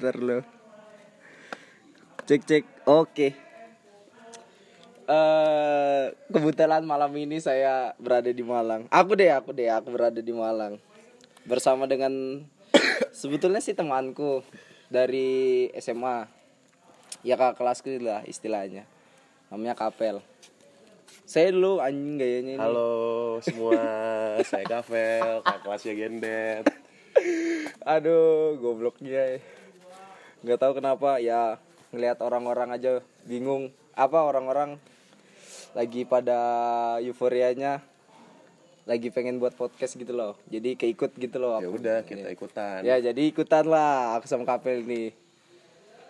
ntar lo. Cek cek. Oke. Eh kebetulan malam ini saya berada di Malang. Aku deh aku deh aku berada di Malang. Bersama dengan sebetulnya sih temanku dari SMA ya kakak kelasku lah istilahnya. Namanya Kapel. Saya dulu anjing gayanya ini. Halo semua, saya Kavel, kakak kelasnya Gendet. Aduh, gobloknya. Nggak tahu kenapa ya ngelihat orang-orang aja bingung. Apa orang-orang lagi pada euforianya lagi pengen buat podcast gitu loh. Jadi keikut gitu loh. Ya udah kita ikutan. Ya, jadi ikutan lah aku sama Kapel nih.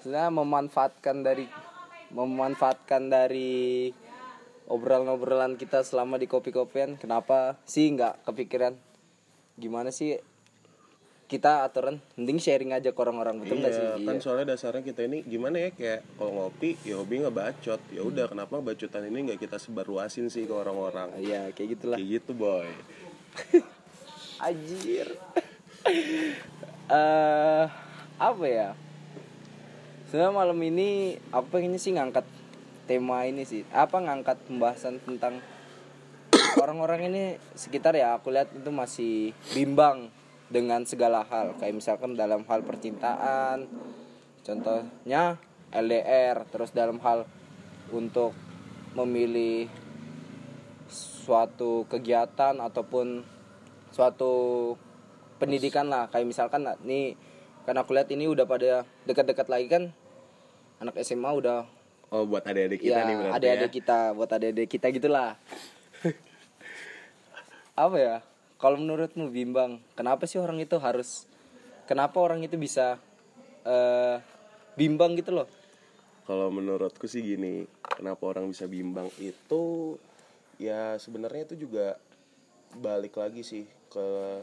Sebenarnya memanfaatkan dari memanfaatkan dari obrolan-obrolan kita selama di kopi-kopian. Kenapa sih nggak kepikiran gimana sih kita aturan mending sharing aja ke orang-orang betul nggak Iya, sih? kan Iya. soalnya dasarnya kita ini gimana ya kayak kalau ngopi ya hobi ngebacot. Ya udah kenapa bacotan ini nggak kita sebarluasin sih ke orang-orang. Iya, kayak gitulah. Kayak gitu boy. Anjir. Eh apa ya? Sebenarnya malam ini aku pengennya sih ngangkat tema ini sih. Apa ngangkat pembahasan tentang orang-orang ini sekitar ya aku lihat itu masih bimbang dengan segala hal. Kayak misalkan dalam hal percintaan, contohnya LDR, terus dalam hal untuk memilih suatu kegiatan ataupun suatu pendidikan lah kayak misalkan nah, nih kan aku lihat ini udah pada dekat-dekat lagi kan anak SMA udah Oh buat adik-adik kita ya nih berarti adik-adik ya. kita buat adik-adik kita gitulah apa ya kalau menurutmu bimbang kenapa sih orang itu harus kenapa orang itu bisa eh bimbang gitu loh Kalau menurutku sih gini, kenapa orang bisa bimbang itu ya sebenarnya itu juga balik lagi sih ke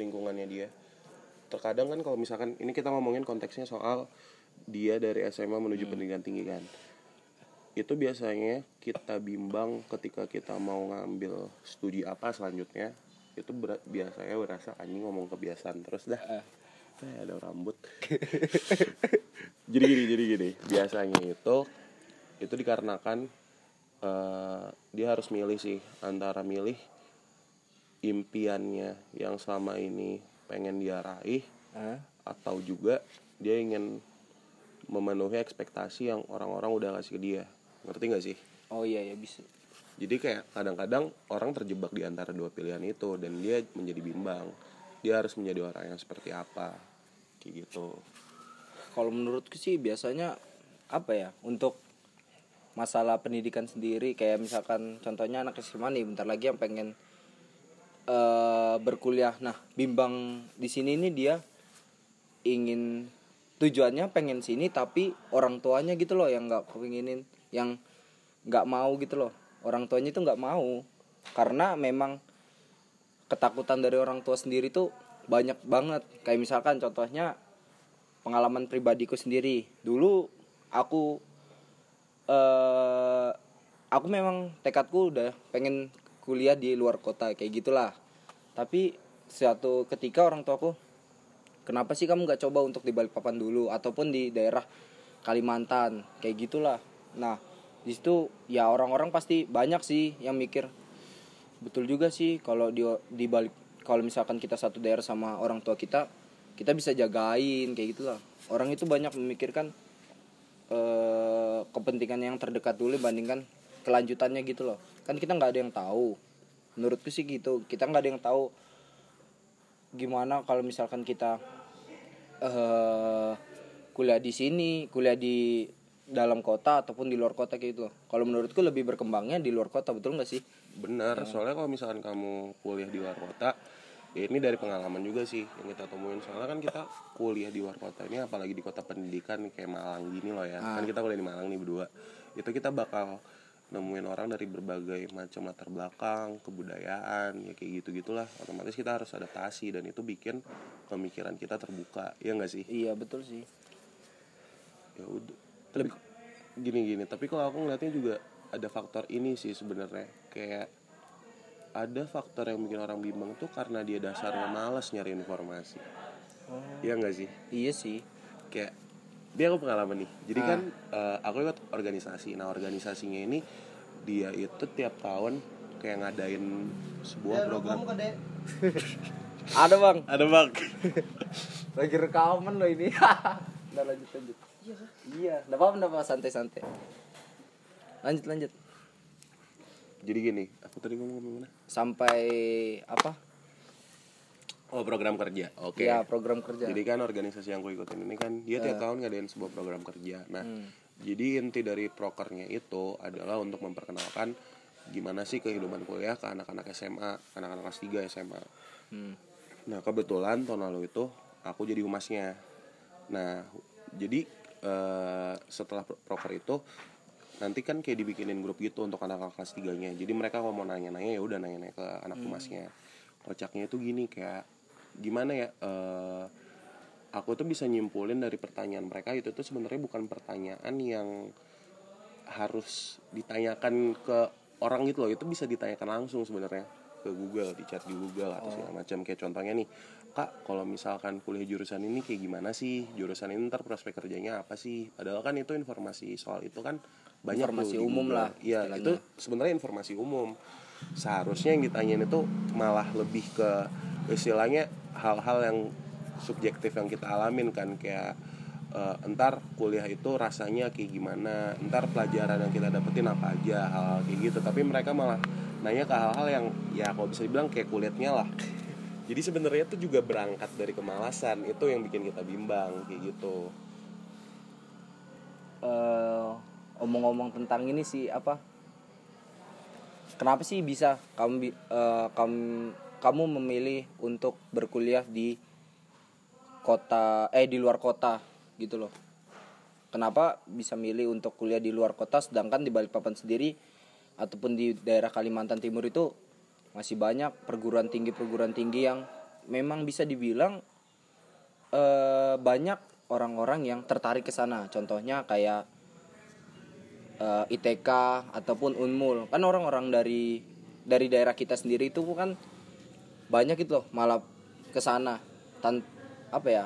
lingkungannya dia. Terkadang kan kalau misalkan ini kita ngomongin konteksnya soal dia dari SMA menuju pendidikan tinggi kan. Itu biasanya kita bimbang ketika kita mau ngambil studi apa selanjutnya. Itu ber- biasanya berasa anjing ngomong kebiasaan terus dah. Eh, ada rambut. jadi gini, jadi gini. Biasanya itu itu dikarenakan eh, dia harus milih sih antara milih impiannya yang selama ini pengen dia raih Hah? atau juga dia ingin memenuhi ekspektasi yang orang-orang udah kasih ke dia. Ngerti gak sih? oh iya ya bisa Jadi kayak kadang-kadang orang terjebak di antara dua pilihan itu dan dia menjadi bimbang. Dia harus menjadi orang yang seperti apa. Kayak gitu. kalau menurutku sih biasanya apa ya untuk masalah pendidikan sendiri kayak misalkan contohnya anak SMA nih bentar lagi yang pengen eh berkuliah nah bimbang di sini nih dia ingin tujuannya pengen sini tapi orang tuanya gitu loh yang nggak kepinginin yang nggak mau gitu loh orang tuanya itu nggak mau. Karena memang ketakutan dari orang tua sendiri tuh banyak banget. Kayak misalkan contohnya pengalaman pribadiku sendiri. Dulu aku eh aku memang tekadku udah pengen kuliah di luar kota kayak gitulah. Tapi suatu ketika orang tuaku kenapa sih kamu nggak coba untuk di Balikpapan dulu ataupun di daerah Kalimantan? Kayak gitulah. Nah di situ ya orang-orang pasti banyak sih yang mikir betul juga sih kalau di di balik kalau misalkan kita satu daerah sama orang tua kita kita bisa jagain kayak gitulah. Orang itu banyak memikirkan eh, kepentingan yang terdekat dulu dibandingkan kelanjutannya gitu loh. Kan kita nggak ada yang tahu. Menurutku sih gitu. Kita nggak ada yang tahu gimana kalau misalkan kita eh kuliah di sini kuliah di dalam kota ataupun di luar kota kayak gitu kalau menurutku lebih berkembangnya di luar kota betul nggak sih Benar, soalnya kalau misalkan kamu kuliah di luar kota, ya ini dari pengalaman juga sih yang kita temuin. Soalnya kan kita kuliah di luar kota ini, apalagi di kota pendidikan kayak Malang gini loh ya. Kan kita kuliah di Malang nih berdua. Itu kita bakal nemuin orang dari berbagai macam latar belakang, kebudayaan, ya kayak gitu gitulah. Otomatis kita harus adaptasi dan itu bikin pemikiran kita terbuka, ya nggak sih? iya betul sih ya udah tapi gini gini. Tapi kalau aku ngeliatnya juga ada faktor ini sih sebenarnya. Kayak ada faktor yang bikin orang bimbang tuh karena dia dasarnya malas nyari informasi. Iya nggak sih? Iya sih. Kayak dia aku pengalaman nih. Jadi kan eh, aku ikut organisasi. Nah organisasinya ini dia itu tiap tahun kayak ngadain sebuah program. ada bang. Ada bang. Lagi rekaman lo ini. Ntar lanjut lanjut iya nggak apa nggak apa santai santai lanjut lanjut jadi gini aku tadi ngomong ngomong mana sampai apa oh program kerja oke ya program kerja Jadi kan organisasi yang gue ikutin ini kan dia tiap tahun ngadain sebuah program kerja. Nah, jadi inti dari prokernya itu adalah untuk memperkenalkan gimana sih kehidupan kuliah ke anak-anak SMA, anak-anak kelas 3 SMA. Hmm. Nah, kebetulan tahun lalu itu aku jadi humasnya. Nah, jadi eh, setelah pro- proker itu nanti kan kayak dibikinin grup gitu untuk anak-anak kelas 3-nya. Jadi mereka kalau mau nanya-nanya ya udah nanya-nanya ke anak humasnya. Kocaknya itu gini kayak gimana ya eh aku tuh bisa nyimpulin dari pertanyaan mereka itu tuh sebenarnya bukan pertanyaan yang harus ditanyakan ke orang gitu loh itu bisa ditanyakan langsung sebenarnya ke Google di chat di Google atau segala macam kayak contohnya nih kak kalau misalkan kuliah jurusan ini kayak gimana sih? Jurusan ini ntar prospek kerjanya apa sih? Padahal kan itu informasi soal itu kan banyak tuh Informasi di umum lah, iya istilahnya. itu sebenarnya informasi umum. Seharusnya yang ditanyain itu malah lebih ke istilahnya hal-hal yang subjektif yang kita alamin kan kayak eh, entar kuliah itu rasanya kayak gimana entar pelajaran yang kita dapetin apa aja hal-hal kayak gitu. Tapi mereka malah nanya ke hal-hal yang ya kalau bisa dibilang kayak kulitnya lah jadi sebenarnya itu juga berangkat dari kemalasan itu yang bikin kita bimbang kayak gitu. Eh, omong-omong tentang ini sih apa? Kenapa sih bisa kamu bi- eh, kamu kamu memilih untuk berkuliah di kota eh di luar kota gitu loh? Kenapa bisa milih untuk kuliah di luar kota sedangkan di Balikpapan sendiri ataupun di daerah Kalimantan Timur itu masih banyak perguruan tinggi perguruan tinggi yang memang bisa dibilang eh, banyak orang-orang yang tertarik ke sana. Contohnya kayak eh, ITK ataupun Unmul. Kan orang-orang dari dari daerah kita sendiri itu kan banyak gitu loh malah ke sana. Tan apa ya?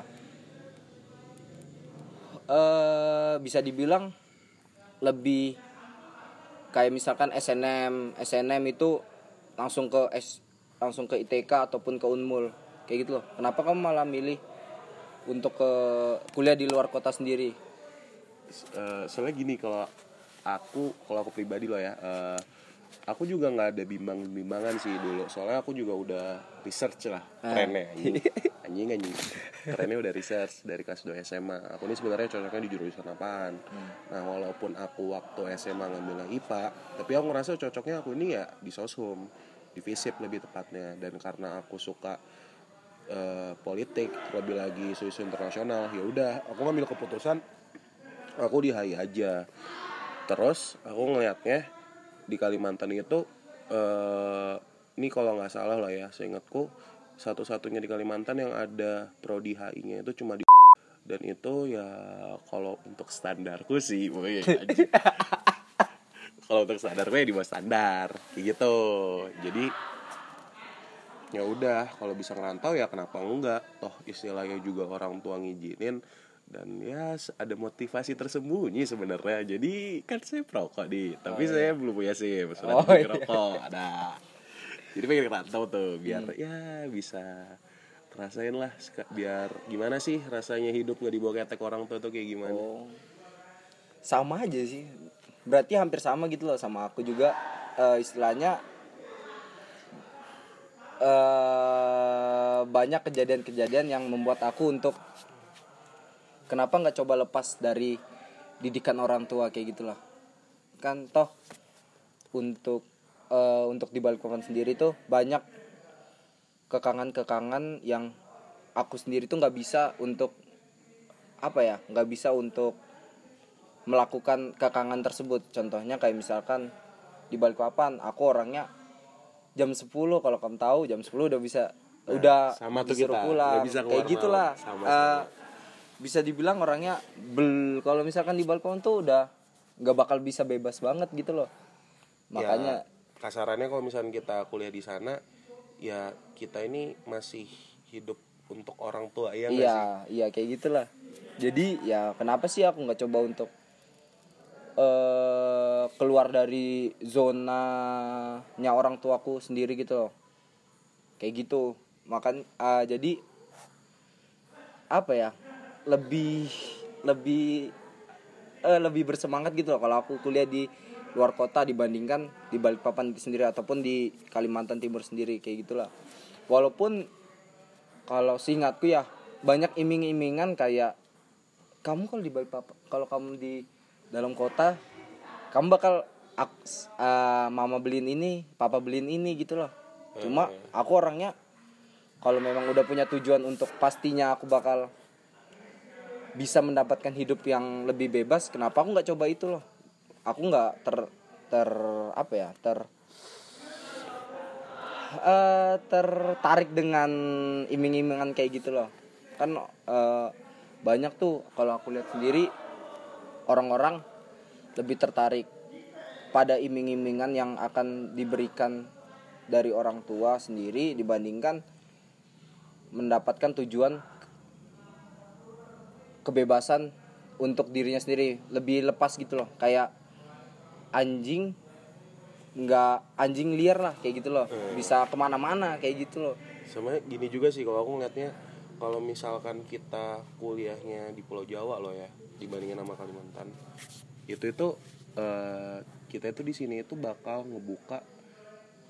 Eh bisa dibilang lebih kayak misalkan SNM SNM itu langsung ke S langsung ke ITK ataupun ke Unmul. Kayak gitu loh. Kenapa kamu malah milih untuk ke kuliah di luar kota sendiri? Eh, soalnya gini kalau aku kalau aku pribadi loh ya eh, aku juga nggak ada bimbang bimbangan sih dulu. Soalnya aku juga udah research lah kerennya anjing anjing anjing. Kerennya udah research dari kelas 2 SMA aku ini sebenarnya cocoknya di jurusan apaan. Nah walaupun aku waktu SMA ngambil IPA tapi aku ngerasa cocoknya aku ini ya di sosum di FISIP lebih tepatnya dan karena aku suka eh, politik terlebih lagi isu-isu internasional ya udah aku ngambil keputusan aku di HI aja terus aku ngelihatnya di Kalimantan itu eh ini kalau nggak salah lah ya seingatku satu-satunya di Kalimantan yang ada prodi HI-nya itu cuma di dan itu ya kalau untuk standarku sih anjing. kalau untuk standar gue di bawah standar kayak gitu. Jadi ya udah kalau bisa ngerantau ya kenapa enggak? Toh istilahnya juga orang tua ngizinin dan ya ada motivasi tersembunyi sebenarnya. Jadi kan saya perokok nih tapi saya belum punya SIM sudah Oh, oh, iya. rokok ada. Jadi pengen ngerantau tuh biar ya bisa rasain lah biar gimana sih rasanya hidup nggak dibawa ketek orang tua tuh kayak gimana? Oh. Sama aja sih. Berarti hampir sama gitu loh sama aku juga eh, istilahnya eh banyak kejadian-kejadian yang membuat aku untuk kenapa nggak coba lepas dari didikan orang tua kayak gitulah. Kan toh untuk eh, untuk di Balikpapan sendiri tuh banyak kekangan-kekangan yang aku sendiri tuh nggak bisa untuk apa ya nggak bisa untuk melakukan kekangan tersebut contohnya kayak misalkan di Balikpapan aku orangnya jam 10 kalau kamu tahu jam 10 udah bisa udah sama tuh kita, pulang bisa kayak gitulah. Sama, sama. bisa dibilang orangnya bel kalau misalkan di Balikpapan tuh udah nggak bakal bisa bebas banget gitu loh makanya ya, kasarannya kalau misalnya kita kuliah di sana ya kita ini masih hidup untuk orang tua ya sih? iya iya kayak gitulah jadi ya kenapa sih aku nggak coba untuk eh keluar dari zonanya orang tuaku sendiri gitu loh. Kayak gitu. Makan ah, jadi apa ya lebih lebih eh, lebih bersemangat gitu loh kalau aku kuliah di luar kota dibandingkan di Balikpapan sendiri ataupun di Kalimantan Timur sendiri kayak gitulah. Walaupun kalau seingatku ya banyak iming-imingan kayak kamu kalau di Balikpapan kalau kamu di dalam kota kamu bakal ak- eh, mama beliin ini papa beliin ini gitu loh. Cuma aku orangnya kalau memang udah punya tujuan untuk pastinya aku bakal bisa mendapatkan hidup yang lebih bebas kenapa aku nggak coba itu loh? Aku nggak ter ter apa ya ter eh, tertarik dengan iming-imingan kayak gitu loh. Kan eh, banyak tuh kalau aku lihat sendiri orang-orang lebih tertarik pada iming-imingan yang akan diberikan dari orang tua sendiri dibandingkan mendapatkan tujuan kebebasan untuk dirinya sendiri. Lebih lepas gitu loh kayak anjing nggak anjing liar lah kayak gitu loh. Bisa ke mana-mana kayak gitu loh. Sama gini juga sih kalau aku ngeliatnya kalau misalkan kita kuliahnya di Pulau Jawa loh ya dibandingin sama Kalimantan itu itu eh, kita itu di sini itu bakal ngebuka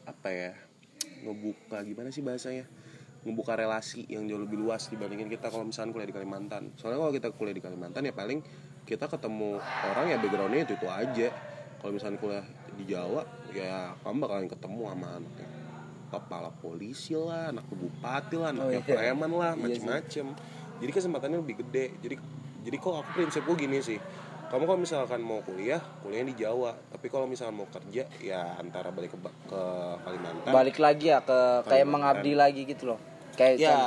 apa ya ngebuka gimana sih bahasanya? Ngebuka relasi yang jauh lebih luas dibandingin kita kalau misalkan kuliah di Kalimantan. Soalnya kalau kita kuliah di Kalimantan ya paling kita ketemu orang ya backgroundnya itu itu aja. Kalau misalkan kuliah di Jawa ya kamu bakalan ketemu sama anaknya kepala polisi lah anak bupati lah anaknya iya. preman lah Iya sih. macem-macem. Jadi kesempatannya lebih gede. Jadi jadi kok aku prinsip gue gini sih. Kamu kalau misalkan mau kuliah kuliah di Jawa. Tapi kalau misalkan mau kerja ya antara balik ke, ke Kalimantan. Balik lagi ya ke kayak mengabdi lagi gitu loh. Kayak ya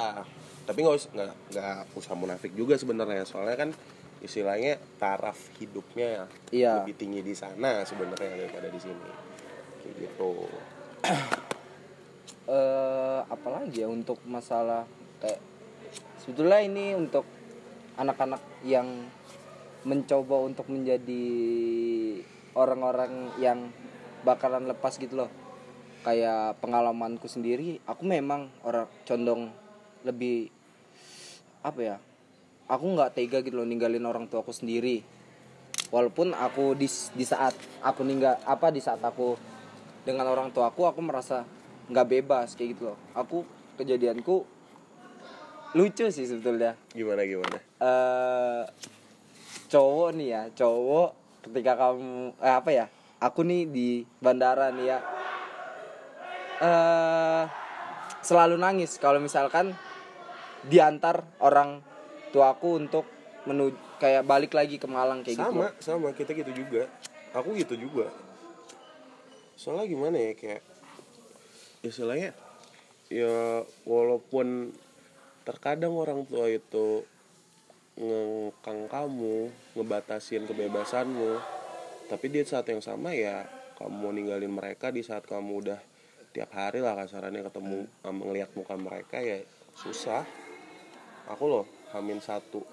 tapi nggak usah nggak nggak usah munafik juga sebenarnya. Soalnya kan istilahnya taraf hidupnya Iya. lebih tinggi di sana sebenarnya daripada di sini. Kayak gitu eh apalagi ya untuk masalah kayak sebetulnya ini untuk anak-anak yang mencoba untuk menjadi orang-orang yang bakalan lepas gitu loh. Kayak pengalamanku sendiri aku memang orang condong lebih apa ya aku nggak tega gitu loh ninggalin orang tuaku sendiri. Walaupun aku di di saat aku ninggal apa di saat aku dengan orang tuaku aku merasa nggak bebas kayak gitu loh. Aku kejadianku lucu sih sebetulnya. Gimana gimana? Eh cowok nih ya cowok ketika kamu eh, apa ya aku nih di bandara nih ya. Eh selalu nangis kalau misalkan diantar orang tuaku untuk menuju kayak balik lagi ke Malang kayak gitu sama sama. Kita gitu juga. Aku gitu juga. Soalnya gimana ya kayak istilahnya ya walaupun terkadang orang tua itu ngekang kamu ngebatasin kebebasanmu tapi di saat yang sama ya kamu ninggalin mereka di saat kamu udah tiap hari lah kasarannya ketemu ngeliat muka mereka ya susah. Aku loh hamin satu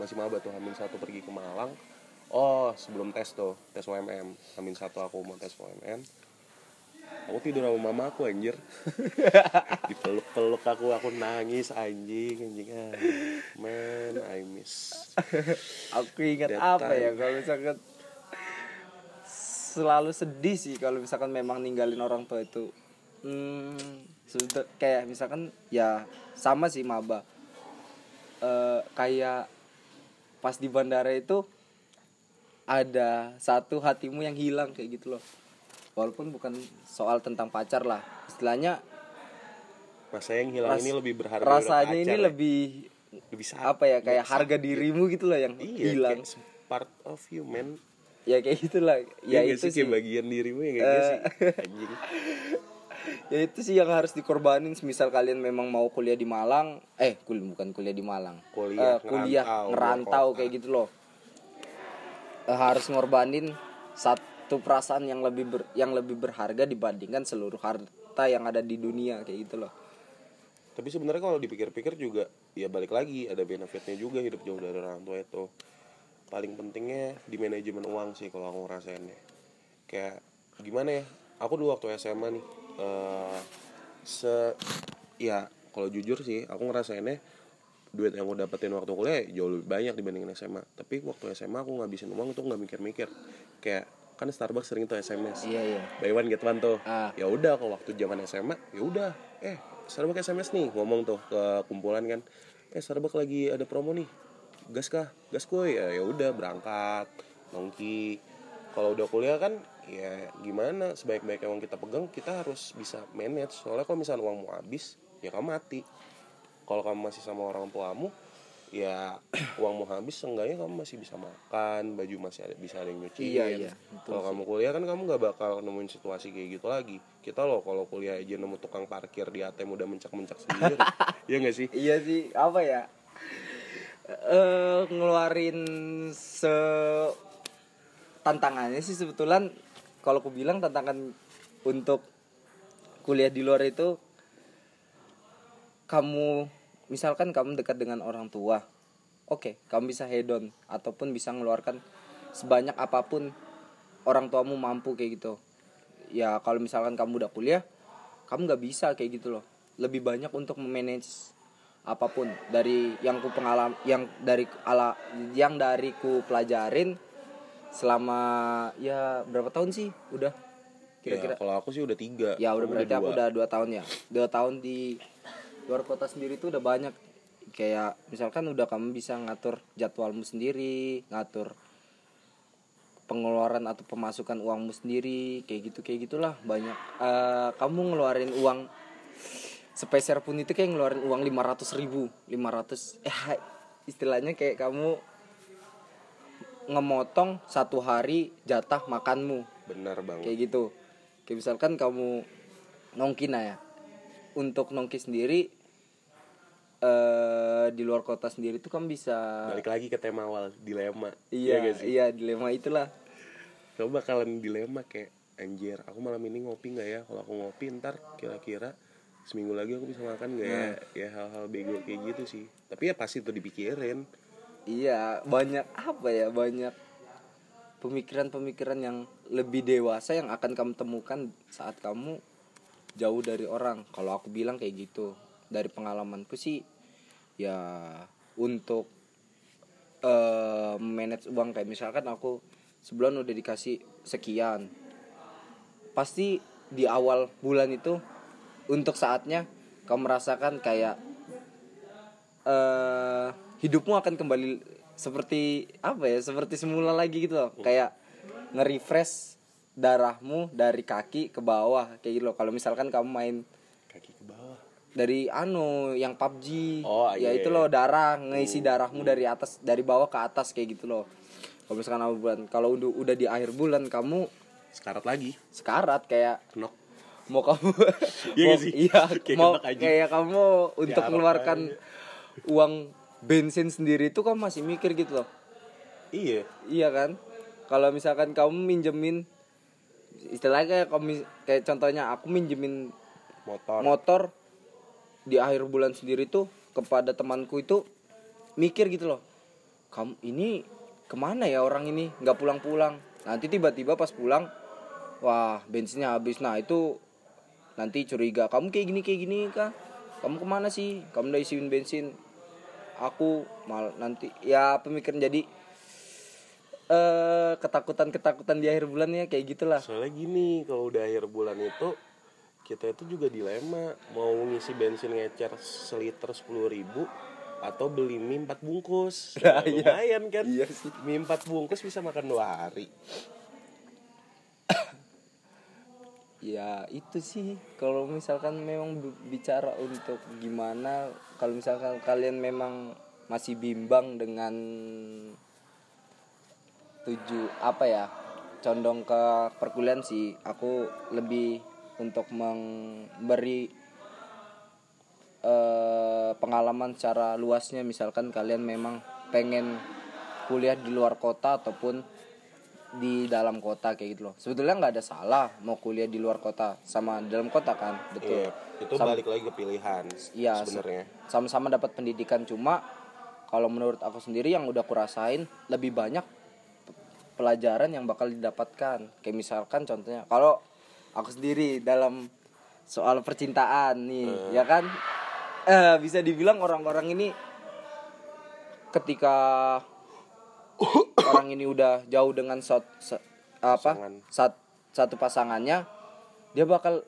masih maba tuh hamin satu pergi ke Malang. Oh sebelum tes tuh tes UMM hamin satu aku mau tes UMM aku tidur sama mama aku anjir. Dipeluk-peluk aku aku nangis anjing anjing. Ah, man I miss. Aku ingat That apa ya time. kalau misalkan selalu sedih sih kalau misalkan memang ninggalin orang tua itu. Hmm, sebetul- kayak misalkan ya sama sih maba. Eh, kayak pas di bandara itu ada satu hatimu yang hilang kayak gitu loh walaupun bukan soal tentang pacar lah. Istilahnya masa yang hilang ras- ini lebih berharga rasanya daripada ini pacar ya. lebih lebih apa ya kayak harga sakit. dirimu gitu loh yang iya hilang. part of you man. Ya kayak gitulah. Ya, ya itu sih sih. kayak bagian dirimu ya kayak Eh. sih anjing. Ya itu sih yang harus dikorbanin. Misal kalian memang mau kuliah di Malang eh kuliah bukan kuliah di Malang. Kuliah, Eh, kuliah ngerantau, ngerantau kayak gitu loh. Eh, harus ngorbanin satu perasaan yang lebih ber- yang lebih berharga dibandingkan seluruh harta yang ada di dunia kayak gitu loh. Tapi sebenarnya kalau dipikir-pikir juga ya balik lagi ada benefitnya juga hidup jauh dari orang tua itu. Paling pentingnya di manajemen uang sih kalau aku ngerasainnya. Kayak gimana ya aku dulu waktu SMA nih eh se ya kalau jujur sih aku ngerasainnya duit yang aku dapetin waktu kuliah jauh lebih banyak dibandingin SMA tapi waktu SMA aku ngabisin uang tuh nggak mikir-mikir. Kayak kan Starbucks sering tuh SMS iya iya. Buy one get one tuh. Ah. ya udah kalau waktu zaman SMA ya udah. Eh Starbucks SMS nih ngomong tuh ke kumpulan kan. Eh Starbucks lagi ada promo nih. Gas kah? Gas kuy. Ya ya udah berangkat nongki. Kalau udah kuliah kan ya gimana? Sebaik-baiknya uang kita pegang kita harus bisa manage. Soalnya kalau misalnya uang mau habis ya kamu mati. Kalau kamu masih sama orang tuamu ya uang mau habis seenggaknya kamu masih bisa makan baju masih ada bisa ada yang nyuciin. Iya, iya, kalau kamu kuliah kan kamu nggak bakal nemuin situasi kayak gitu lagi. Kita loh kalau kuliah aja nemu tukang parkir di ATM udah mencak-mencak sendiri. Ya nggak sih? Iya sih apa ya? Eh ngeluarin se tantangannya sih sebetulnya kalau aku bilang tantangan untuk kuliah di luar itu kamu misalkan kamu dekat dengan orang tua oke kamu bisa hedon ataupun bisa mengeluarkan sebanyak apa pun orang tuamu mampu kayak gitu. Ya kalau misalkan kamu udah kuliah kamu nggak bisa kayak gitu loh. Lebih banyak untuk memanage apa pun. Dari yang ku pengalam yang dari ala yang dari ku pelajarin selama ya berapa tahun sih udah? Kira-kira ya, kalau aku sih udah tiga. Ya udah berarti aku dua. udah dua tahun ya. Dua tahun di luar kota sendiri tuh udah banyak. Kayak misalkan udah kamu bisa ngatur jadwalmu sendiri ngatur pengeluaran atau pemasukan uangmu sendiri kayak gitu kayak gitulah banyak. Eh, kamu ngeluarin uang sepeser pun itu kayak ngeluarin uang 500 ribu 500 eh istilahnya kayak kamu ngemotong satu hari jatah makanmu. Benar banget. Kayak gitu. Kayak misalkan kamu nongki nah ya untuk nongki sendiri eh di luar kota sendiri tuh kamu bisa balik lagi ke tema awal dilema. Iya Ya iya dilema itulah. Kamu bakalan dilema kayak anjir aku malam ini ngopi nggak ya? Kalau aku ngopi ntar kira-kira seminggu lagi aku bisa makan nggak ya? Ya hal-hal bego kayak gitu sih. Tapi ya pasti tuh dipikirin. Iya banyak apa ya banyak pemikiran-pemikiran yang lebih dewasa yang akan kamu temukan saat kamu jauh dari orang. Kalau aku bilang kayak gitu dari pengalamanku sih ya untuk eh manage uang kayak misalkan aku sebulan udah dikasih sekian pasti di awal bulan itu untuk saatnya kamu merasakan kayak eh hidupmu akan kembali seperti apa ya seperti semula lagi gitu loh. Kayak nge-refresh darahmu dari kaki ke bawah kayak gitu loh. Kalau misalkan kamu main kaki ke bawah. dari anu yang PUBG Oh, ya iya, itu iya. loh darah ngisi darahmu dari atas dari bawah ke atas kayak gitu loh. Kalau misalkan awal bulan kalau udah udah di akhir bulan kamu sekarat lagi. sekarat kayak kenok. mau kamu Iya mau, sih? iya Kayak mau kayak kamu untuk mengeluarkan uang bensin sendiri itu kamu masih mikir gitu loh. Iya. Iya kan? Kalau misalkan kamu minjemin istilahnya kayak kamu mis- kayak contohnya aku minjemin motor. motor di akhir bulan sendiri tuh kepada temanku itu mikir gitu loh kamu ini ke mana ya orang ini? Nggak pulang-pulang. Nanti tiba-tiba pas pulang wah bensinnya habis. Nah itu nanti curiga kamu kayak gini kayak gini kah? Kamu ke mana sih? Kamu udah isiin bensin. Aku mal nanti ya pemikiran jadi eh ketakutan ketakutan di akhir bulan ya kayak gitulah. Soalnya gini kalau udah akhir bulan itu kita itu juga dilema. Mau ngisi bensin ngecer seliter sepuluh ribu atau beli mie empat bungkus. Nah, iya. lumayan kan? Iya sih. mie empat bungkus bisa makan dua hari. Ya itu sih. Kalau misalkan memang bi- bicara untuk gimana kalau misalkan kalian memang masih bimbang dengan tuju apa ya condong ke perkuliahan sih. Aku lebih untuk memberi eh, pengalaman secara luasnya. Misalkan kalian memang pengen kuliah di luar kota ataupun di dalam kota kayak gitu loh. Sebetulnya nggak ada salah mau kuliah di luar kota sama di dalam kota kan betul. Iya, itu Sam- balik lagi ke pilihan Iya, sebenarnya. sama-sama dapat pendidikan. Cuma kalau menurut aku sendiri yang udah kurasain lebih banyak pelajaran yang bakal didapatkan. Kayak misalkan contohnya kalau aku sendiri dalam soal percintaan nih ya kan? Eh bisa dibilang orang-orang ini ketika orang ini udah jauh dengan sot, se- apa? Pasangan. sat, satu pasangannya dia bakal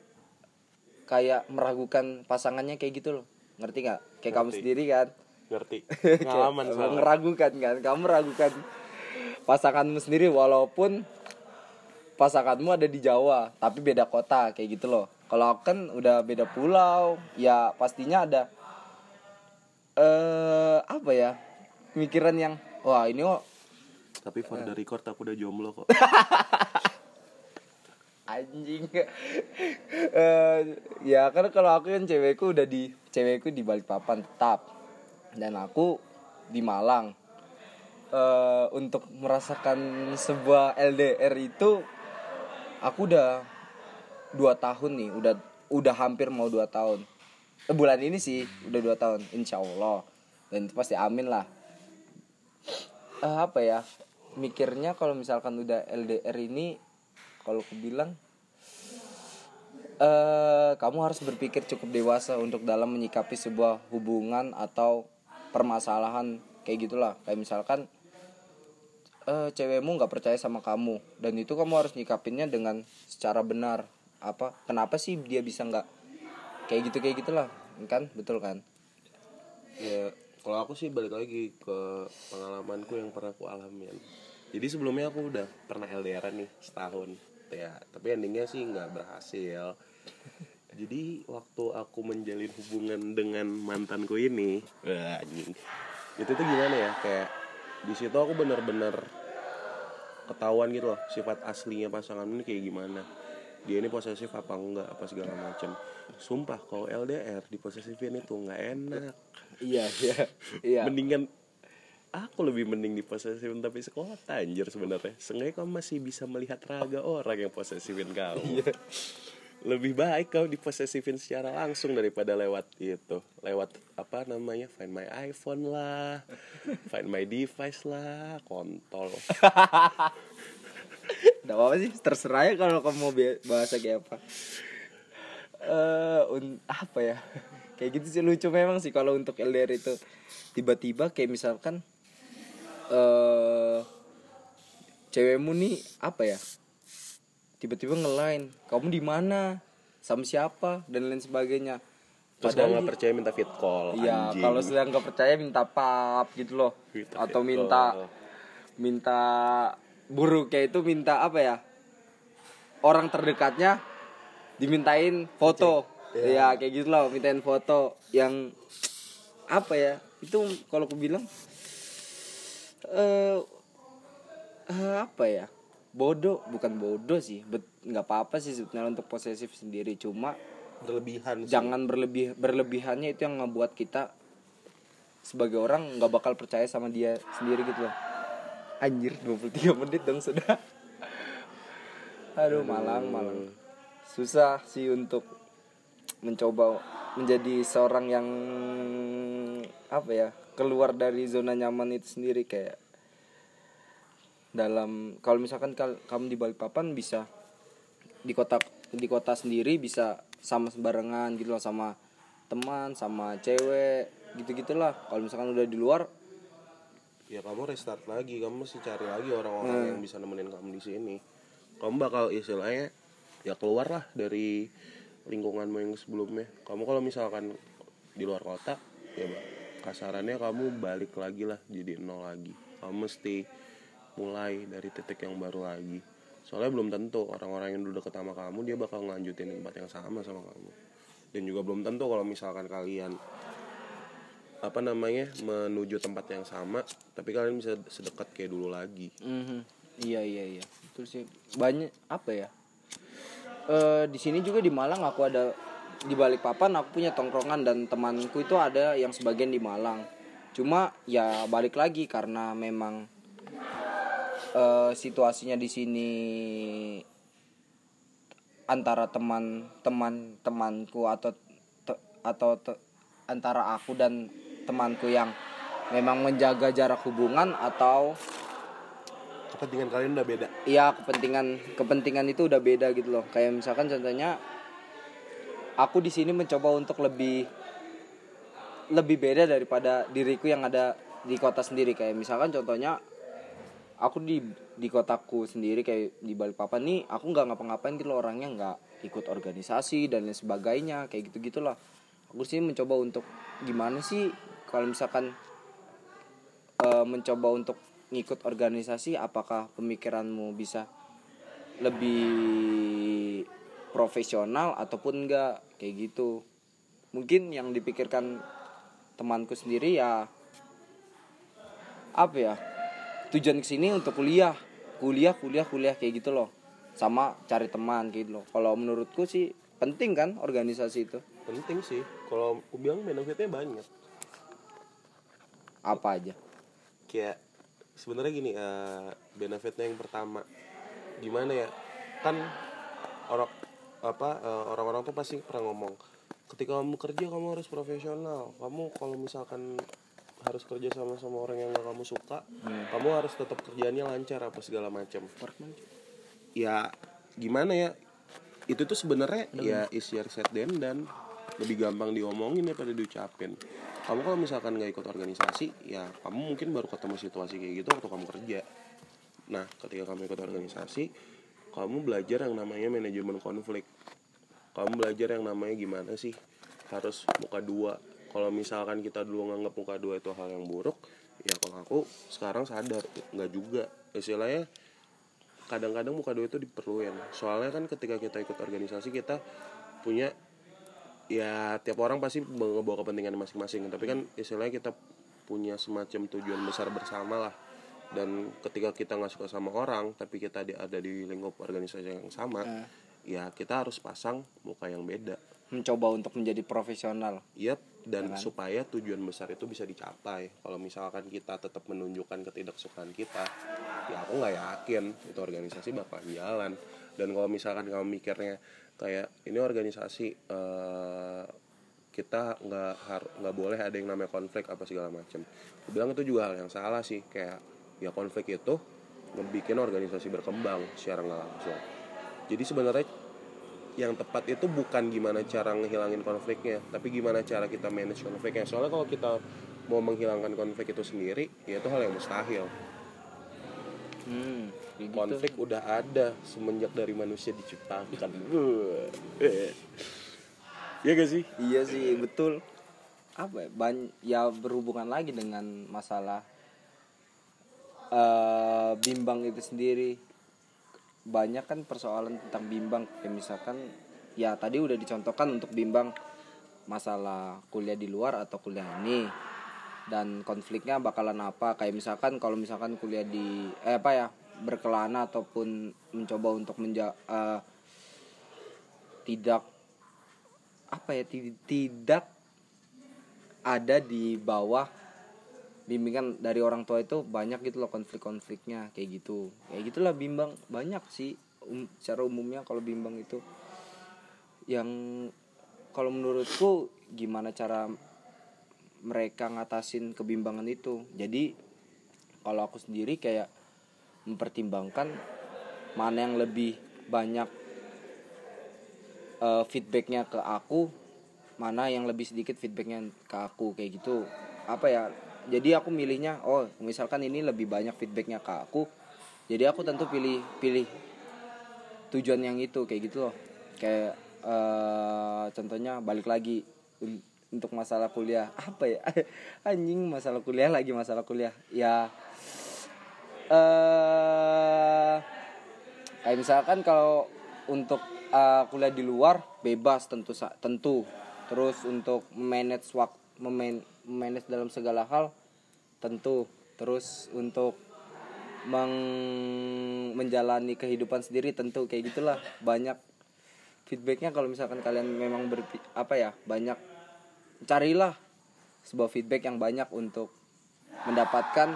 kayak meragukan pasangannya kayak gitu loh. Ngerti nggak? Kayak kamu Ngerti. sendiri kan? Ngerti. Soalnya. meragukan kan? Kamu meragukan pasanganmu sendiri walaupun pasanganmu ada di Jawa tapi beda kota kayak gitu loh. Kalau aku kan udah beda pulau ya pastinya ada eh apa ya pemikiran yang wah ini kok tapi for the record aku udah jomblo kok. Anjing. Eh, ya karena kalau aku kan cewekku udah di cewekku di Balikpapan tetap. Dan aku di Malang Eh, untuk merasakan sebuah LDR itu aku udah dua tahun nih udah udah hampir mau dua tahun. Eh, bulan ini sih udah dua tahun insya Allah. Dan itu pasti amin lah. Eh, apa ya mikirnya kalau misalkan udah LDR ini kalau aku bilang eh kamu harus berpikir cukup dewasa untuk dalam menyikapi sebuah hubungan atau permasalahan kayak gitulah. Kayak misalkan eh cewekmu nggak percaya sama kamu. Dan itu kamu harus nyikapinnya dengan secara benar. Apa? Kenapa sih dia bisa nggak kayak gitu kayak gitulah. Kan? Betul kan? Ya kalau aku sih balik lagi ke pengalamanku yang pernah aku alamin jadi sebelumnya aku udah pernah LDR nih setahun. Ya tapi endingnya sih nggak berhasil. Jadi waktu aku menjalin hubungan dengan mantanku ini anjing. Itu tuh gimana ya? Kayak di situ aku bener-bener ketahuan gitu loh sifat aslinya pasangan ini kayak gimana. Dia ini posesif apa enggak apa segala macam sumpah kalau LDR di posesifin itu nggak enak. Iya iya iya. Mendingan aku lebih mending di posesifin tapi sekolah anjir sebenarnya. Seenggaknya kamu masih bisa melihat raga orang yang posesifin kamu lebih baik kau diposesifin secara langsung daripada lewat itu lewat apa namanya find my iPhone lah find my device lah kontol Gak apa-apa sih, terserah ya kalau kamu mau bahasa kayak apa. Eh, un- apa ya? Kayak gitu sih lucu memang sih kalau untuk LDR itu tiba-tiba kayak misalkan eh cewekmu nih apa ya? Tiba-tiba ngelain, kamu di mana? Sama siapa dan lain sebagainya. terus kalau Padahal nggak percaya minta fit call Iya, kalau sedang nggak percaya minta pap gitu loh. Minta Atau minta call. minta buruk kayak itu minta apa ya? Orang terdekatnya dimintain foto. Iya, kayak gitu loh, mintain foto yang apa ya? Itu kalau aku bilang eh eh, apa ya? Bodoh, bukan bodoh sih. Nggak apa-apa sih sebenarnya untuk posesif sendiri, cuma berlebihan sih. jangan berlebih berlebihannya itu yang ngebuat kita sebagai orang nggak bakal percaya sama dia sendiri gitu loh. Anjir 23 menit dong sudah. Aduh. malang malang. Susah sih untuk mencoba menjadi seorang yang apa ya keluar dari zona nyaman itu sendiri kayak dalam kalau misalkan kal- kamu di Balikpapan bisa di kota di kota sendiri bisa sama sembarangan gitu loh sama teman sama cewek gitu gitulah kalau misalkan udah di luar ya kamu restart lagi. Kamu mesti cari lagi orang-orang yang bisa nemenin kamu di sini. Kamu bakal istilahnya ya keluar lah dari lingkunganmu yang sebelumnya. Kamu kalau misalkan di luar kota ya kasarannya kamu balik lagi lah jadi nol lagi. Kamu mesti mulai dari titik yang baru lagi. Soalnya belum tentu orang-orang yang dulu deket sama kamu dia bakal ngelanjutin tempat yang sama sama kamu. Dan juga belum tentu kalau misalkan kalian apa namanya menuju tempat yang sama tapi kalian bisa sedekat kayak dulu lagi. Mhm. iya iya iya. Itu sih. Banyak apa ya? Eh di sini juga di Malang aku ada di Balikpapan aku punya tongkrongan dan temanku itu ada yang sebagian di Malang. Cuma ya balik lagi karena memang eh, situasinya di sini antara teman teman temanku atau te- atau te- antara aku dan temanku yang memang menjaga jarak hubungan atau kepentingan kalian udah beda? Ya kepentingan kepentingan itu udah beda gitu loh. Kayak misalkan contohnya aku di sini mencoba untuk lebih lebih beda daripada diriku yang ada di kota sendiri. Kayak misalkan contohnya aku di di kotaku sendiri kayak di Balikpapan nih aku nggak ngapa-ngapain gitu loh orangnya nggak ikut organisasi dan lain sebagainya kayak gitu gitulah aku sih mencoba untuk gimana sih kalau misalkan eh, mencoba untuk ngikut organisasi apakah pemikiranmu bisa lebih profesional ataupun enggak kayak gitu. Mungkin yang dipikirkan temanku sendiri ya apa ya tujuan ke sini untuk kuliah. Kuliah kuliah kuliah kayak gitu loh. Sama cari teman kayak gitu loh. Kalau menurutku sih penting kan organisasi itu? Penting sih. Kalau aku bilang benefitnya banyak. Apa aja? Kayak sebenarnya gini eh, benefitnya yang pertama. Gimana ya? Kan orang apa eh, orang-orang tuh pasti pernah ngomong ketika kamu kerja kamu harus profesional. Kamu kalau misalkan harus kerja sama sama orang yang gak kamu suka kamu harus tetap kerjaannya lancar apa segala macam. Ya gimana ya? Itu tuh sebenarnya ya easier said than done lebih gampang diomongin daripada diucapin. Kamu kalau misalkan nggak ikut organisasi ya kamu mungkin baru ketemu situasi kayak gitu waktu kamu kerja. Nah ketika kamu ikut organisasi kamu belajar yang namanya manajemen konflik. Kamu belajar yang namanya gimana sih harus muka dua kalau misalkan kita dulu nganggap muka dua itu hal yang buruk ya kalau aku sekarang sadar nggak juga. Istilahnya kadang-kadang muka dua itu diperluin. Soalnya kan ketika kita ikut organisasi kita punya ya tiap orang pasti ngebawa kepentingan masing-masing. Tapi kan istilahnya kita punya semacam tujuan besar bersama lah. Dan ketika kita nggak suka sama orang tapi kita di- ada di lingkup organisasi yang sama ya kita harus pasang muka yang beda. Mencoba untuk menjadi profesional. Yap, dan supaya tujuan besar itu bisa dicapai. Kalau misalkan kita tetap menunjukkan ketidaksukaan kita, ya aku nggak yakin itu organisasi bakal jalan. Dan kalau misalkan kamu mikirnya kayak ini organisasi eh, kita nggak nggak boleh ada yang namanya konflik apa segala macam. Bilang itu juga hal yang salah sih. Kayak ya konflik itu ngebikin organisasi berkembang secara nggak langsung. Jadi sebenarnya yang tepat itu bukan gimana cara ngehilangin konfliknya tapi gimana cara kita manage konfliknya soalnya kalau kita mau menghilangkan konflik itu sendiri ya itu hal yang mustahil hmm gitu. konflik udah ada semenjak dari manusia diciptakan Iya gak sih Iya sih betul. Apa ya? Ban ya berhubungan lagi dengan masalah eh bimbang itu sendiri. Banyak kan persoalan tentang bimbang. Kayak misalkan ya tadi udah dicontohkan untuk bimbang. Masalah kuliah di luar atau kuliah ini. Dan konfliknya bakalan apa? Kayak misalkan kalau misalkan kuliah di eh apa ya berkelana ataupun mencoba untuk menja eh, tidak apa ya ti- tidak ada di bawah bimbingan dari orang tua itu banyak gitu loh konflik-konfliknya kayak gitu. Kayak gitulah bimbang banyak sih um, secara umumnya kalau bimbang itu. Yang kalau menurutku gimana cara mereka ngatasin kebimbangan itu. Jadi kalau aku sendiri kayak mempertimbangkan mana yang lebih banyak eh, feedbacknya ke aku mana yang lebih sedikit feedbacknya ke aku kayak gitu. Apa ya jadi aku milihnya oh misalkan ini lebih banyak feedbacknya ke aku jadi aku tentu pilih pilih tujuan yang itu kayak gitu loh. Kayak eh, contohnya balik lagi un- untuk masalah kuliah. Apa ya? Anjing masalah kuliah lagi masalah kuliah. Ya eh kayak misalkan kalau untuk eh, kuliah di luar bebas tentu tentu. Terus untuk manage waktu manage dalam segala hal tentu. Terus untuk meng- menjalani kehidupan sendiri tentu. Kayak gitulah banyak feedbacknya. Kalau misalkan kalian memang ber apa ya banyak carilah sebuah feedback yang banyak untuk mendapatkan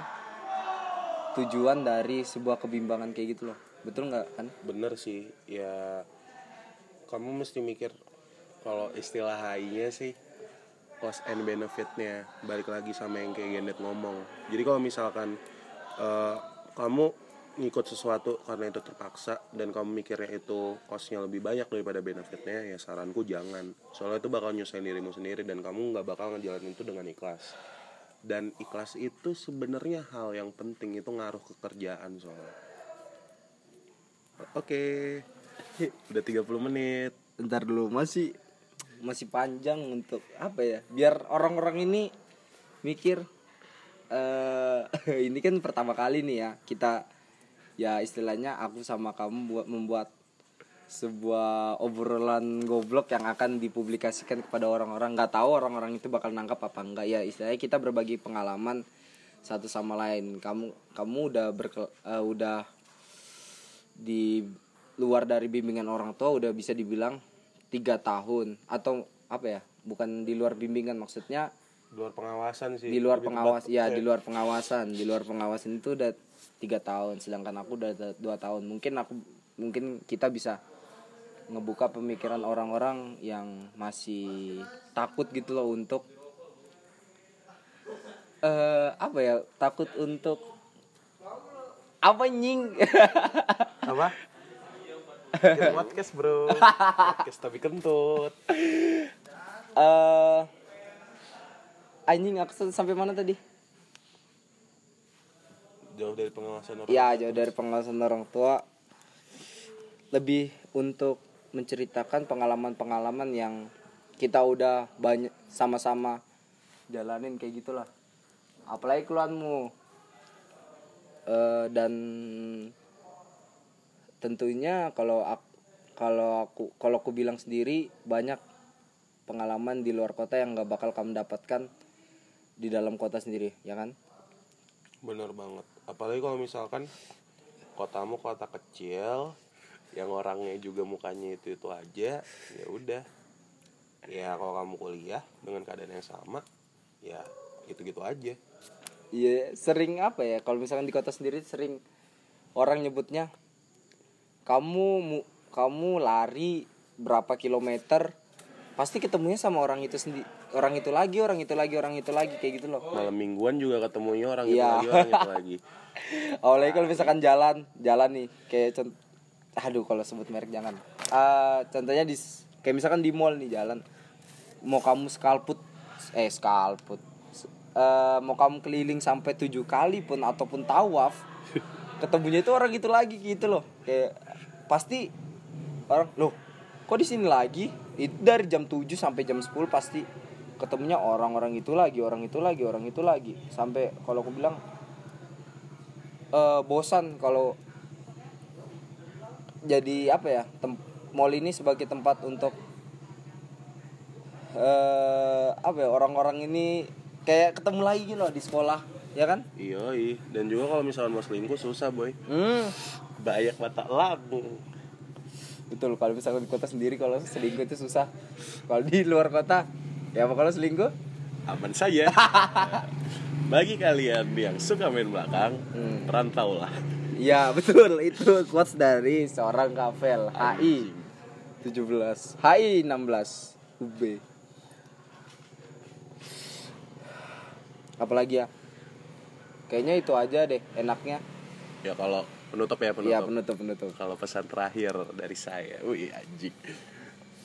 tujuan dari sebuah kebimbangan kayak gitu loh. Betul nggak kan bener sih ya kamu mesti mikir kalau istilah HI-nya sih cost and benefitnya. Balik lagi sama yang kayak Gendet ngomong. Jadi kalau misalkan eh, kamu ngikut sesuatu karena itu terpaksa dan kamu mikirnya itu costnya lebih banyak daripada benefitnya ya saranku jangan. Soalnya itu bakal nyusahin dirimu sendiri dan kamu nggak bakal ngejalanin itu dengan ikhlas. Dan ikhlas itu sebenarnya hal yang penting itu ngaruh ke kerjaan soalnya. Oke. Udah 30 menit. Ntar dulu masih masih panjang untuk apa ya? Biar orang-orang ini mikir eh ini kan pertama kali nih ya kita ya istilahnya aku sama kamu buat membuat sebuah obrolan goblok yang akan dipublikasikan kepada orang-orang. Nggak tahu orang-orang itu bakal nangkap apa enggak ya istilahnya kita berbagi pengalaman satu sama lain. Kamu kamu udah berkel, eh, udah di luar dari bimbingan orang tua udah bisa dibilang tiga tahun atau apa ya bukan di luar bimbingan maksudnya di luar pengawasan sih. di luar pengawas ya eh, di luar pengawasan di luar pengawasan itu udah tiga tahun sedangkan aku udah da- dua tahun. Mungkin aku mungkin kita bisa ngebuka pemikiran orang-orang yang masih takut gitu loh untuk eh apa ya takut untuk apa nying? Apa Bikin podcast bro. Podcast tapi kentut. Eh anjing aku sampai mana tadi? Jauh dari pengawasan orang ya jauh dari pengawasan orang tua. Lebih untuk menceritakan pengalaman-pengalaman yang kita udah banyak sama-sama jalanin kayak gitulah. Apalagi keluarmu Eh dan tentunya kalau aku kalau aku kalau aku bilang sendiri banyak pengalaman di luar kota yang nggak bakal kamu dapatkan di dalam kota sendiri ya kan? Bener banget. Apalagi kalau misalkan kotamu kota kecil yang orangnya juga mukanya itu itu aja ya udah. Ya kalau kamu kuliah dengan keadaan yang sama ya gitu gitu aja. Iya sering apa ya? Kalau misalkan di kota sendiri sering orang nyebutnya kamu mu- kamu lari berapa kilometer pasti ketemunya sama orang itu sendiri orang itu lagi orang itu lagi orang itu lagi kayak gitu loh. Malam mingguan juga ketemunya orang itu Iya. lagi orang itu lagi. Awalnya kalau misalkan jalan jalan nih kayak cont aduh kalau sebut merek jangan. Ah, contohnya di kayak misalkan di mall nih jalan mau kamu skalput eh skalput S- eh, mau kamu keliling sampai tujuh kali pun ataupun tawaf ketemunya itu orang itu lagi gitu loh. Kayak pasti orang loh kok di sini lagi? Itu dari jam 7 sampai jam 10 pasti ketemunya orang-orang itu lagi orang itu lagi orang itu lagi. Sampai kalau aku bilang eh bosan kalau jadi apa ya tem- mall ini sebagai tempat untuk eh apa ya orang-orang ini kayak ketemu lagi loh di sekolah ya kan? Iya. Dan juga kalau misalkan mau selingkuh susah boy. Hmm. Banyak mata lambung betul kalau misalkan di kota sendiri kalau selingkuh itu susah. Kalau di luar kota ya apa kalau selingkuh? Aman saja. Bagi kalian yang suka main belakang Hmm. rantau lah Iya betul. Itu quotes dari seorang kafel HI 17 HI 16 UB apalagi ya? Kayaknya itu aja deh enaknya. Ya kalau penutup ya penutup Iya penutup. penutup kalau pesan terakhir dari saya wih anjing.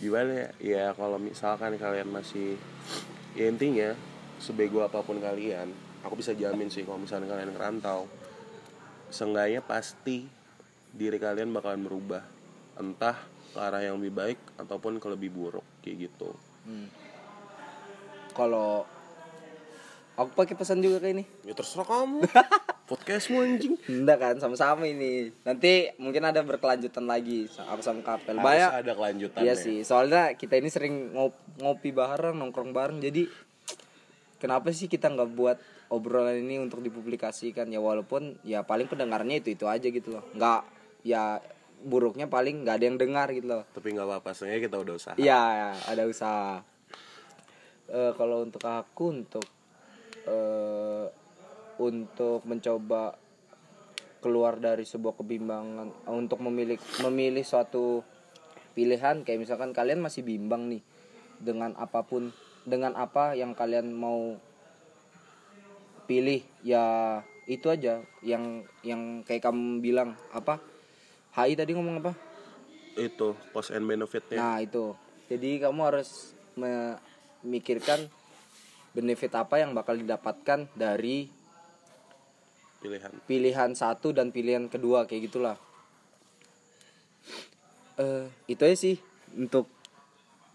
Gimana ya? Ya kalau misalkan kalian masih ya intinya sebego apa pun kalian aku bisa jamin sih kalau misalnya kalian ngerantau seenggaknya pasti diri kalian bakalan berubah. Entah ke arah yang lebih baik ataupun ke lebih buruk kayak gitu. Hmm. kalau aku pakai pesan juga kayak ini ya terserah kamu podcastmu anjing enggak kan sama-sama ini nanti mungkin ada berkelanjutan lagi aku sama kapel Harus banyak ada kelanjutan Iya ya. sih, soalnya kita ini sering ngop- ngopi bareng, nongkrong bareng. Jadi kenapa sih kita nggak buat obrolan ini untuk dipublikasikan ya walaupun ya paling pendengarnya itu itu aja gitu loh. Nggak ya buruknya paling nggak ada yang dengar gitu loh. tapi nggak apa-apa seenggaknya kita udah usaha Iya, ada usaha. Eh, kalau untuk aku untuk eh untuk mencoba keluar dari sebuah kebimbangan eh, untuk memilih memilih suatu pilihan. Kayak misalkan kalian masih bimbang nih dengan apa pun dengan apa yang kalian mau pilih ya itu aja yang yang kayak kamu bilang apa? HI tadi ngomong apa? Itu cost and benefitnya. Nah itu. Jadi kamu harus memikirkan benefit apa yang bakal didapatkan dari pilihan. pilihan satu dan pilihan kedua kayak gitulah. Eh itu aja sih untuk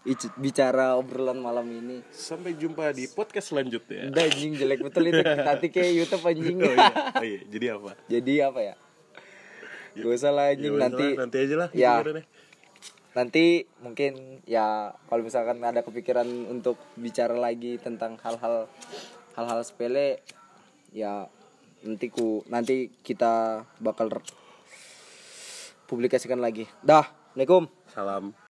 ic- bicara obrolan malam ini. Sampai jumpa di podcast selanjutnya. Udah anjing jelek betul itu. Nanti kayak YouTube anjing. Oh iya, oh iya. jadi apa? Jadi apa ya? Gak usah lah anjing. Ya, nanti nanti aja lah Ya. pikirannya. Nanti mungkin ya kalau misalkan ada kepikiran untuk bicara lagi tentang hal-hal hal-hal sepele ya nanti ku nanti kita bakal publikasikan lagi. Dah assalamualaikum. Salam